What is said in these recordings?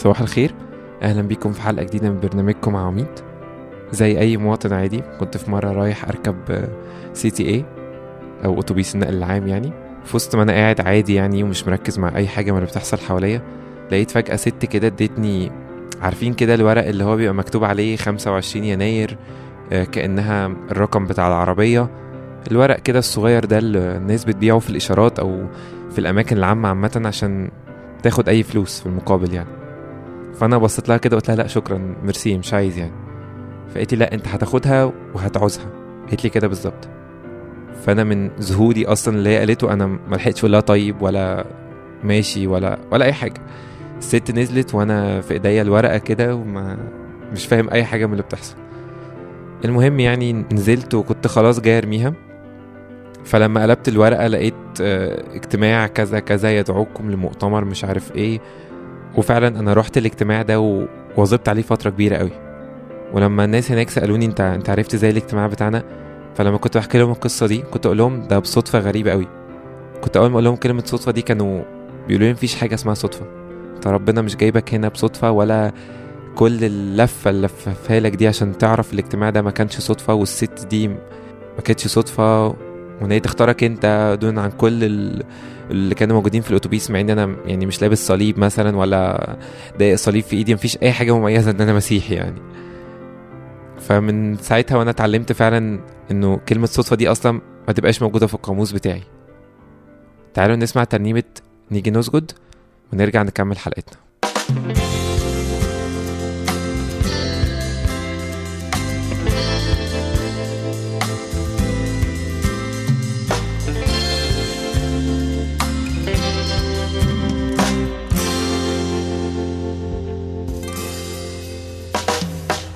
صباح الخير. أهلا بيكم في حلقة جديدة من برنامجكم عواميد. زي أي مواطن عادي كنت في مرة رايح أركب CTA أو أتوبيس النقل العام يعني. في وسط ما أنا قاعد عادي يعني ومش مركز مع أي حاجة من اللي بتحصل حواليا لقيت فجأة ست كده ادتني عارفين كده الورق اللي هو بيبقى مكتوب عليه 25 يناير آه، كأنها الرقم بتاع العربية. الورق كده الصغير ده اللي الناس بتبيعه في الإشارات أو في الأماكن العامة عامة عشان تاخد أي فلوس في المقابل يعني. فأنا بصيت لها كده قلت لها لا شكرا ميرسي مش عايز يعني. فقالت لي لا أنت هتاخدها وهتعوزها. قالت لي كده بالظبط. فأنا من ذهولي أصلا اللي هي قالته أنا ما لحقتش أقول لها طيب ولا ماشي ولا ولا أي حاجة. الست نزلت وأنا في إيديا الورقة كده وما مش فاهم أي حاجة من اللي بتحصل. المهم يعني نزلت وكنت خلاص جاي أرميها. فلما قلبت الورقة لقيت آه، اجتماع كذا كذا يدعوكم لمؤتمر مش عارف إيه. وفعلا أنا رحت الاجتماع ده وواظبت عليه فترة كبيرة قوي. ولما الناس هناك سألوني انت أنت عرفت إزاي الاجتماع بتاعنا؟ فلما كنت بحكي لهم القصة دي كنت أقول لهم ده بصدفة غريبة قوي. كنت أول ما أقول لهم كلمة صدفة دي كانوا بيقولوا لي مفيش حاجة اسمها صدفة. انت ربنا مش جايبك هنا بصدفة ولا كل اللفة اللي لففها لك دي عشان تعرف الاجتماع ده ما كانش صدفة والست دي ما كانتش صدفة وإن هي تختارك أنت دون عن كل. اللي كانوا موجودين في الأتوبيس مع إن أنا يعني مش لابس صليب مثلا ولا ضايق صليب في إيدي مفيش أي حاجة مميزة إن أنا مسيحي يعني. فمن ساعتها وأنا اتعلمت فعلا إنه كلمة صدفة دي أصلا ما تبقاش موجودة في القاموس بتاعي. تعالوا نسمع ترنيمة نيجي نسجد ونرجع نكمل حلقتنا.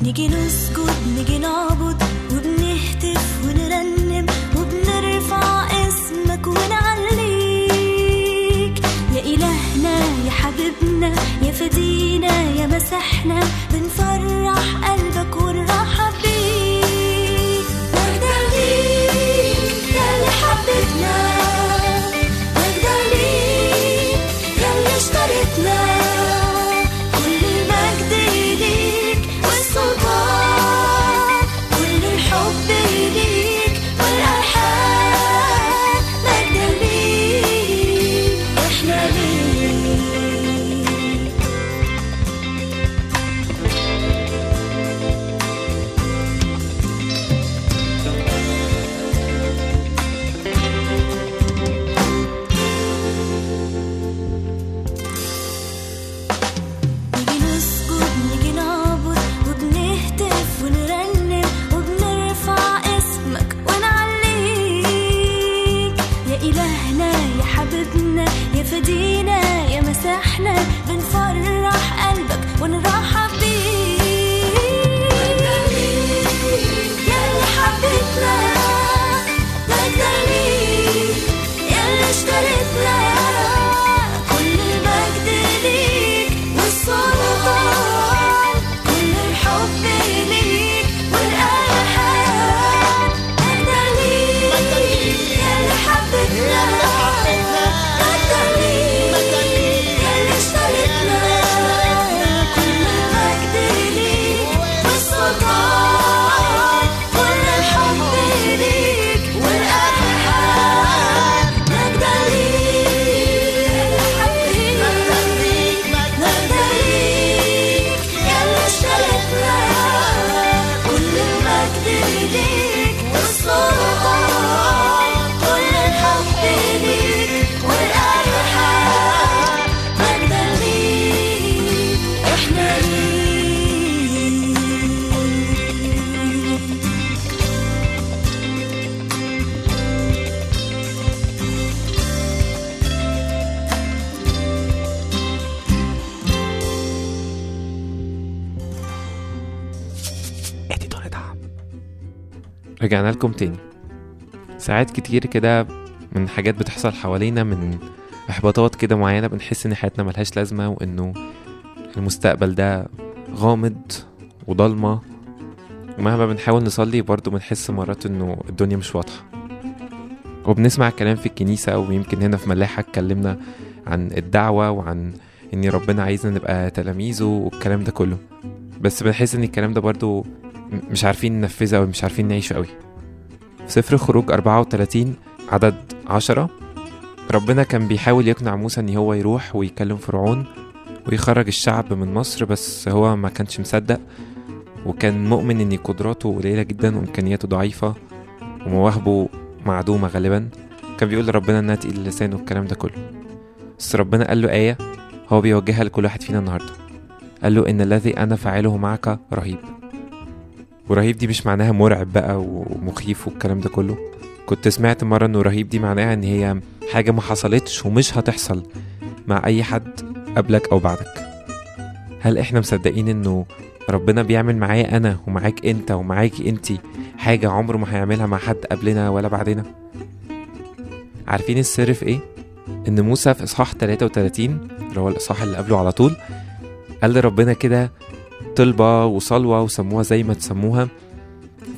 نيجي نسجد نيجي نعبد وبنهتف ونرنم وبنرفع اسمك ونعليك. يا إلهنا يا حبيبنا يا فدينا يا مسحنا بنفرح قلبك رجعنا لكم تاني. ساعات كتير كده من حاجات بتحصل حوالينا من إحباطات كده معينة بنحس إن حياتنا ملهاش لازمة وإنه المستقبل ده غامض وضلمة. ومهما بنحاول نصلي برضه بنحس مرات إنه الدنيا مش واضحة. وبنسمع كلام في الكنيسة ويمكن هنا في ملاحة اتكلمنا عن الدعوة وعن إن ربنا عايزنا نبقى تلاميذه والكلام ده كله. بس بنحس إن الكلام ده برضو م- مش عارفين ننفذه أو مش عارفين نعيشه قوي في سفر خروج 34 عدد عشرة. ربنا كان بيحاول يقنع موسى إن هو يروح ويكلم فرعون ويخرج الشعب من مصر بس هو ما كانش مصدق وكان مؤمن إن قدراته قليلة جدا وإمكانياته ضعيفة ومواهبه معدومة غالبا. كان بيقول لربنا إنها تقيل اللسان والكلام ده كله. بس ربنا قال له آية هو بيوجهها لكل واحد فينا النهاردة. قال له إن الذي أنا فاعله معك رهيب. ورهيب دي مش معناها مرعب بقى ومخيف والكلام ده كله. كنت سمعت مرة إنه رهيب دي معناها إن هي حاجة ما حصلتش ومش هتحصل مع أي حد قبلك أو بعدك. هل إحنا مصدقين إنه ربنا بيعمل معايا أنا ومعاك أنت ومعاكي أنتي حاجة عمره ما هيعملها مع حد قبلنا ولا بعدنا؟ عارفين السر في إيه؟ إن موسى في إصحاح 33 اللي هو الإصحاح اللي قبله على طول قال لربنا كده طلبة وصلوة وسموها زي ما تسموها.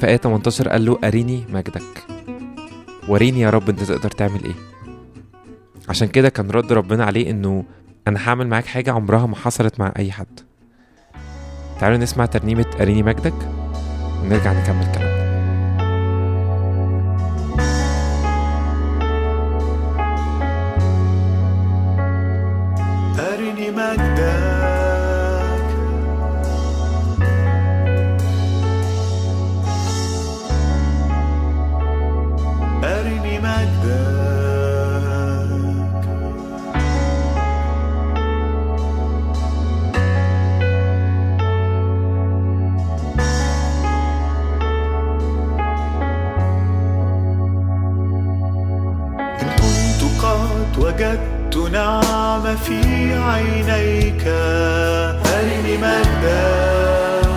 في آية 18 قال له أريني مجدك. وريني يا رب أنت تقدر تعمل إيه. عشان كده كان رد ربنا عليه إنه أنا هعمل معاك حاجة عمرها ما حصلت مع أي حد. تعالوا نسمع ترنيمة أريني مجدك ونرجع نكمل كلامنا. وجدت نعمة في عينيك. أرني مجدك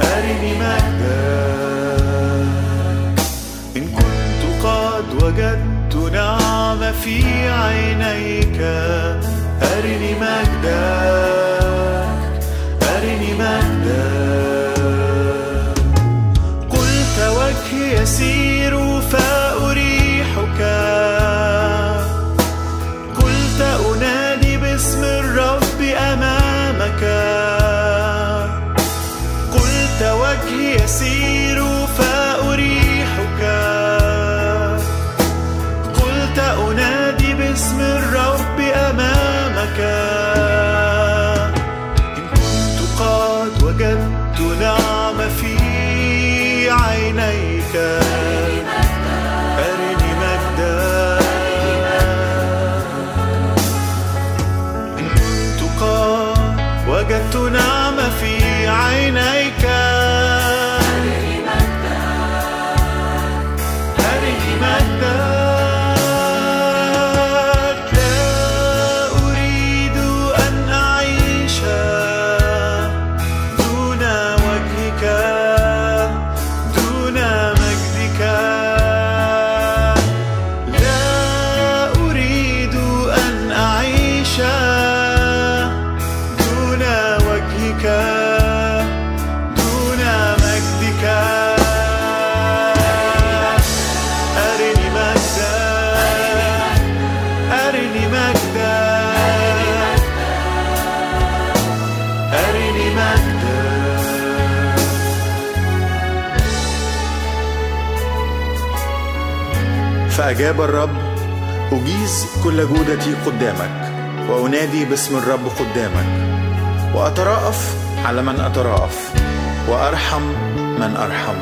أرني مجدك إن كنت قد وجدت نعمة في عينيك. أرني مجدك أرني مجدك فأجاب الرب أجيز كل جودتي قدامك وأنادي باسم الرب قدامك وأتراءف على من أتراءف وأرحم من أرحم.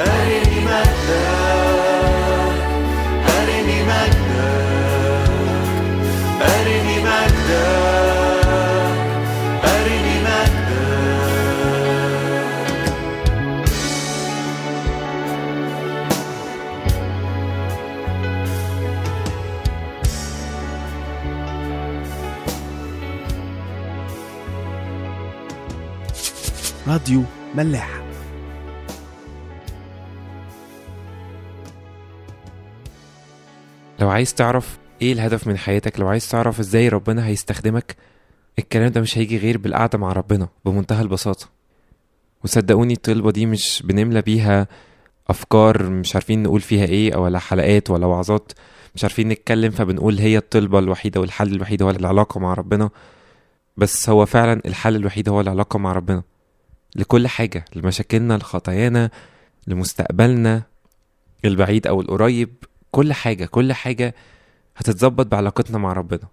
أرني راديو ملاح لو عايز تعرف إيه الهدف من حياتك لو عايز تعرف إزاي ربنا هيستخدمك الكلام ده مش هيجي غير بالقعدة مع ربنا بمنتهى البساطة. وصدقوني الطلبة دي مش بنملى بيها أفكار مش عارفين نقول فيها إيه ولا حلقات ولا وعظات. مش عارفين نتكلم فبنقول هي الطلبة الوحيدة والحل الوحيد هو العلاقة مع ربنا. بس هو فعلا الحل الوحيد هو العلاقة مع ربنا. لكل حاجة لمشاكلنا لخطايانا لمستقبلنا البعيد أو القريب كل حاجة كل حاجة هتتظبط بعلاقتنا مع ربنا.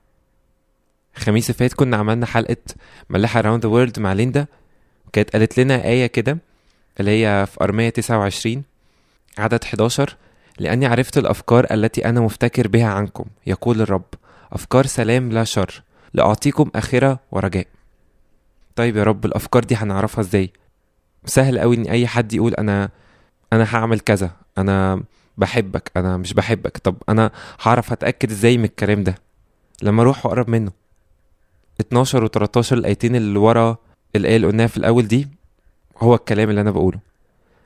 الخميس اللي فات كنا عملنا حلقة ملاحة round the world مع ليندا. وكانت قالت لنا آية كده اللي هي في أرمية 29 عدد 11 لأني عرفت الأفكار التي أنا مفتكر بها عنكم يقول الرب. أفكار سلام لا شر. لأعطيكم آخرة ورجاء. طيب يا رب الأفكار دي هنعرفها إزاي؟ سهل قوي إن أي حد يقول أنا أنا هعمل كذا أنا بحبك أنا مش بحبك. طب أنا هعرف أتأكد إزاي من الكلام ده؟ لما أروح وأقرب منه. 12 و 13 الآيتين اللي ورا الآية اللي قلناها في الأول دي هو الكلام اللي أنا بقوله.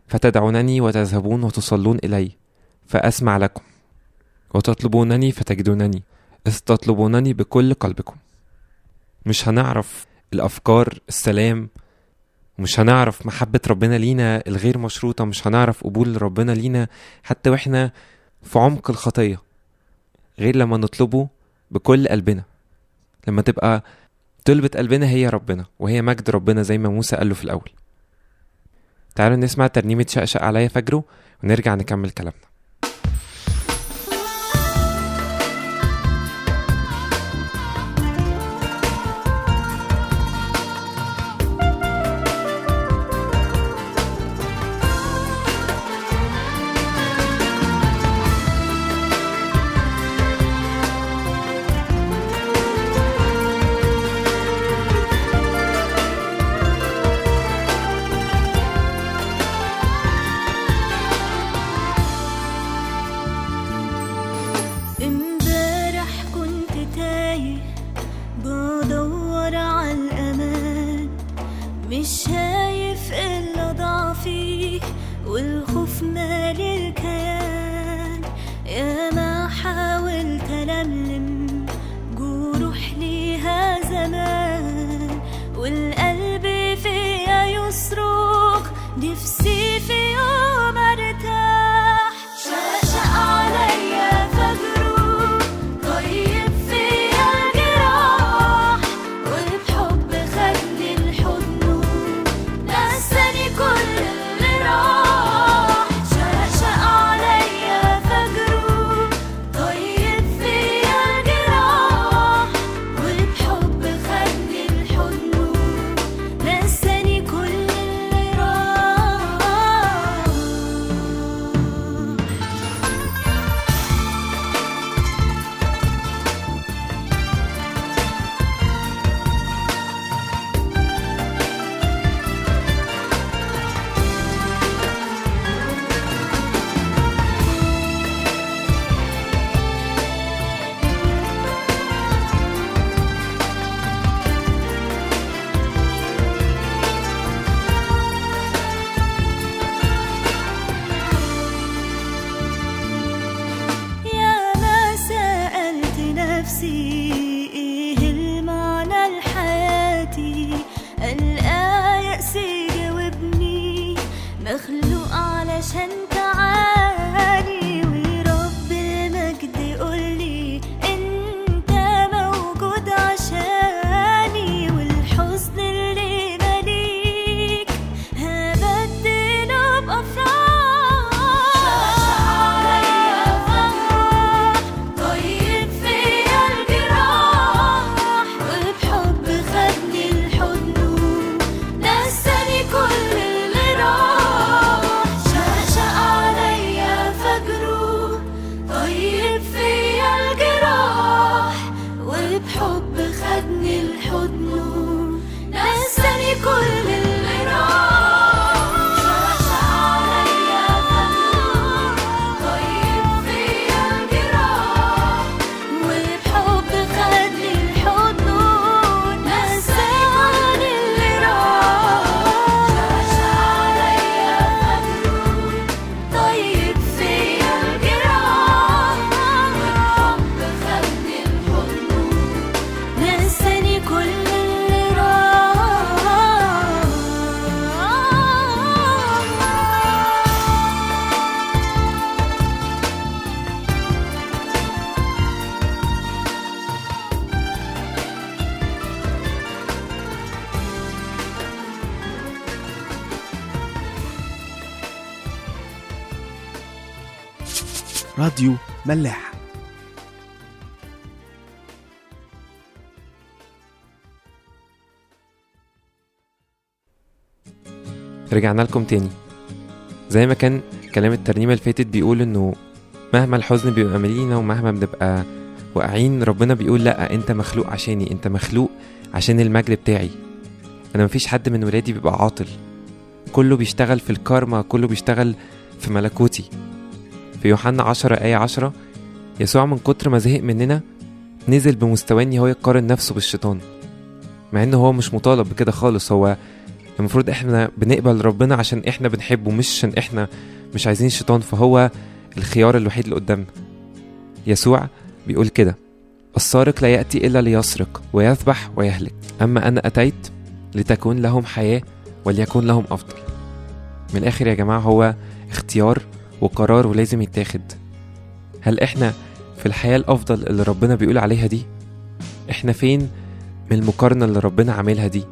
فتدعونني وتذهبون وتصلون إلي فأسمع لكم. وتطلبونني فتجدونني إذ تطلبونني بكل قلبكم. مش هنعرف الأفكار السلام. مش هنعرف محبة ربنا لينا الغير مشروطة مش هنعرف قبول ربنا لينا حتى وإحنا في عمق الخطية غير لما نطلبه بكل قلبنا. لما تبقى طلبة قلبنا هي ربنا وهي مجد ربنا زي ما موسى قال له في الأول. تعالوا نسمع ترنيمة شقشق عليا فجره ونرجع نكمل كلامنا. راديو ملاح. رجعنا لكم تاني. زي ما كان كلام الترنيمة اللي فاتت بيقول إنه مهما الحزن بيبقى مالينا ومهما بنبقى واقعين ربنا بيقول لأ أنت مخلوق عشاني أنت مخلوق عشان المجد بتاعي. أنا مفيش حد من ولادي بيبقى عاطل. كله بيشتغل في الكارما كله بيشتغل في ملكوتي. في يوحنا عشرة آية عشرة يسوع من كتر ما زهق مننا نزل بمستواه إن هو يقارن نفسه بالشيطان. مع انه هو مش مطالب بكده خالص هو المفروض إحنا بنقبل ربنا عشان إحنا بنحبه مش عشان إحنا مش عايزين الشيطان فهو الخيار الوحيد اللي قدامنا. يسوع بيقول كده السارق لا يأتي إلا ليسرق ويذبح ويهلك أما أنا أتيت لتكون لهم حياة وليكن لهم أفضل. من الآخر يا جماعة هو اختيار وقرار ولازم يتاخد. هل إحنا في الحياة الأفضل اللي ربنا بيقول عليها دي؟ إحنا فين من المقارنة اللي ربنا عاملها دي؟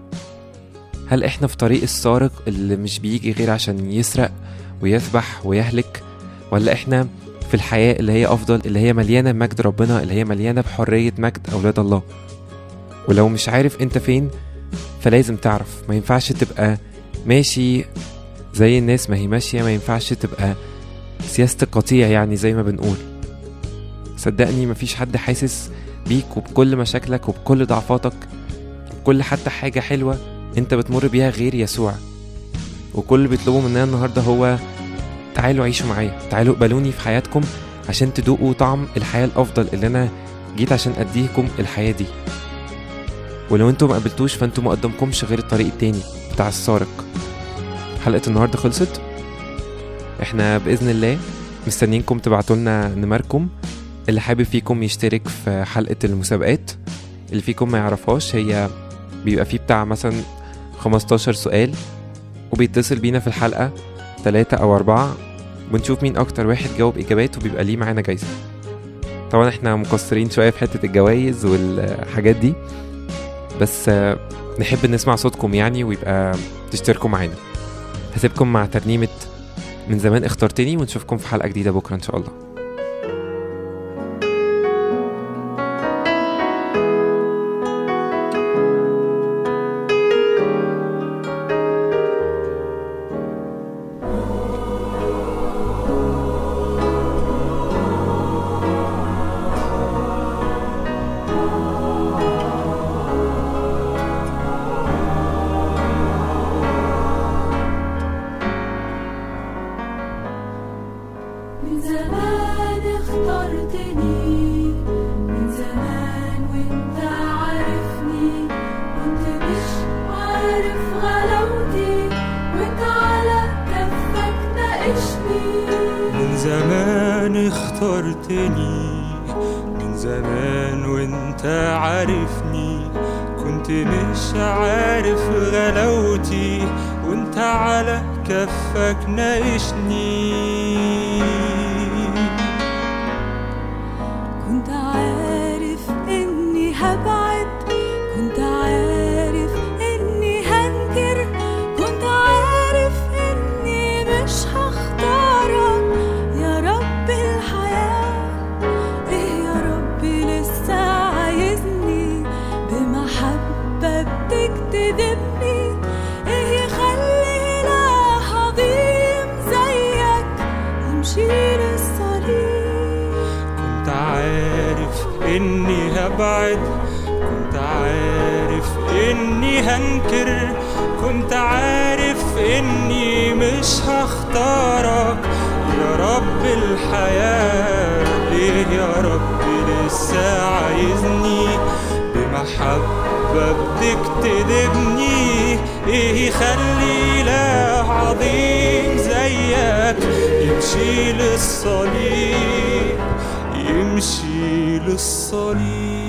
هل إحنا في طريق السارق اللي مش بيجي غير عشان يسرق ويذبح ويهلك؟ ولا إحنا في الحياة اللي هي أفضل اللي هي مليانة مجد ربنا اللي هي مليانة بحرية مجد أولاد الله؟ ولو مش عارف أنت فين فلازم تعرف. ما ينفعش تبقى ماشي زي الناس ما هي ماشية ما ينفعش تبقى سياسة القطيع يعني زي ما بنقول. صدقني مفيش حد حاسس بيك وبكل مشاكلك وبكل ضعفاتك وبكل حتى حاجة حلوة انت بتمر بيها غير يسوع. وكل اللي بيطلبه مننا النهاردة هو تعالوا عيشوا معايا تعالوا اقبلوني في حياتكم عشان تدوقوا طعم الحياة الأفضل اللي أنا جيت عشان أديكم الحياة دي. ولو أنتوا ما فانتوا ما غير الطريق التاني بتاع السارق. حلقة النهاردة خلصت. إحنا بإذن الله مستنيينكم تبعتوا لنا نمركم. اللي حابب فيكم يشترك في حلقة المسابقات اللي فيكم ما يعرفهاش هي بيبقى فيه بتاع مثلا 15 سؤال وبيتصل بينا في الحلقة ثلاثة أو أربعة بنشوف مين أكتر واحد جاوب إجابات وبيبقى ليه معانا جايزة. طبعا إحنا مقصرين شوية في حتة الجوايز والحاجات دي بس نحب نسمع صوتكم يعني ويبقى تشتركوا معانا. هسيبكم مع ترنيمة من زمان اخترتني ونشوفكم في حلقة جديدة بكرة إن شاء الله. कक्नसि هنكر كنت عارف إني مش هختارك. يا رب الحياة ليه؟ يا رب لسه عايزني. بمحبة بتكتدبني إيه يخلي له عظيم زيك؟ يمشي للصليب يمشي للصليب.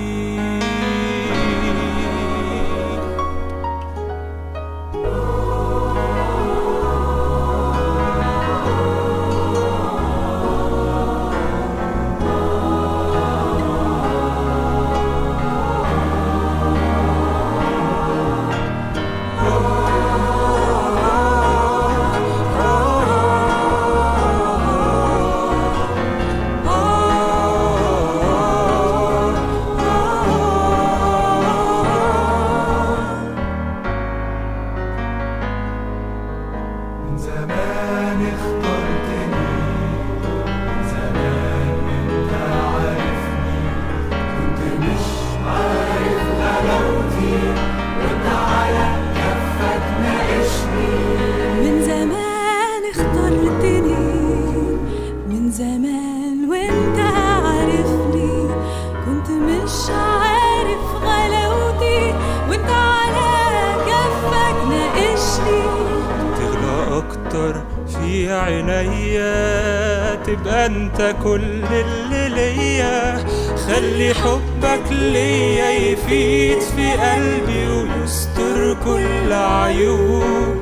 يبقى أنت كل اللي ليا. خلي حبك ليا يفيد في قلبي ويستر كل عيوب.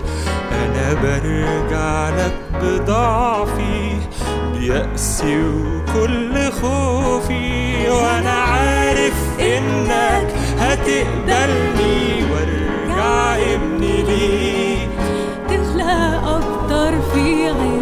أنا برجع لك بضعفي بيأسي وكل خوفي. وأنا عارف إنك هتقبلني وارجع ابني ليك. تخلق أكتر في عيني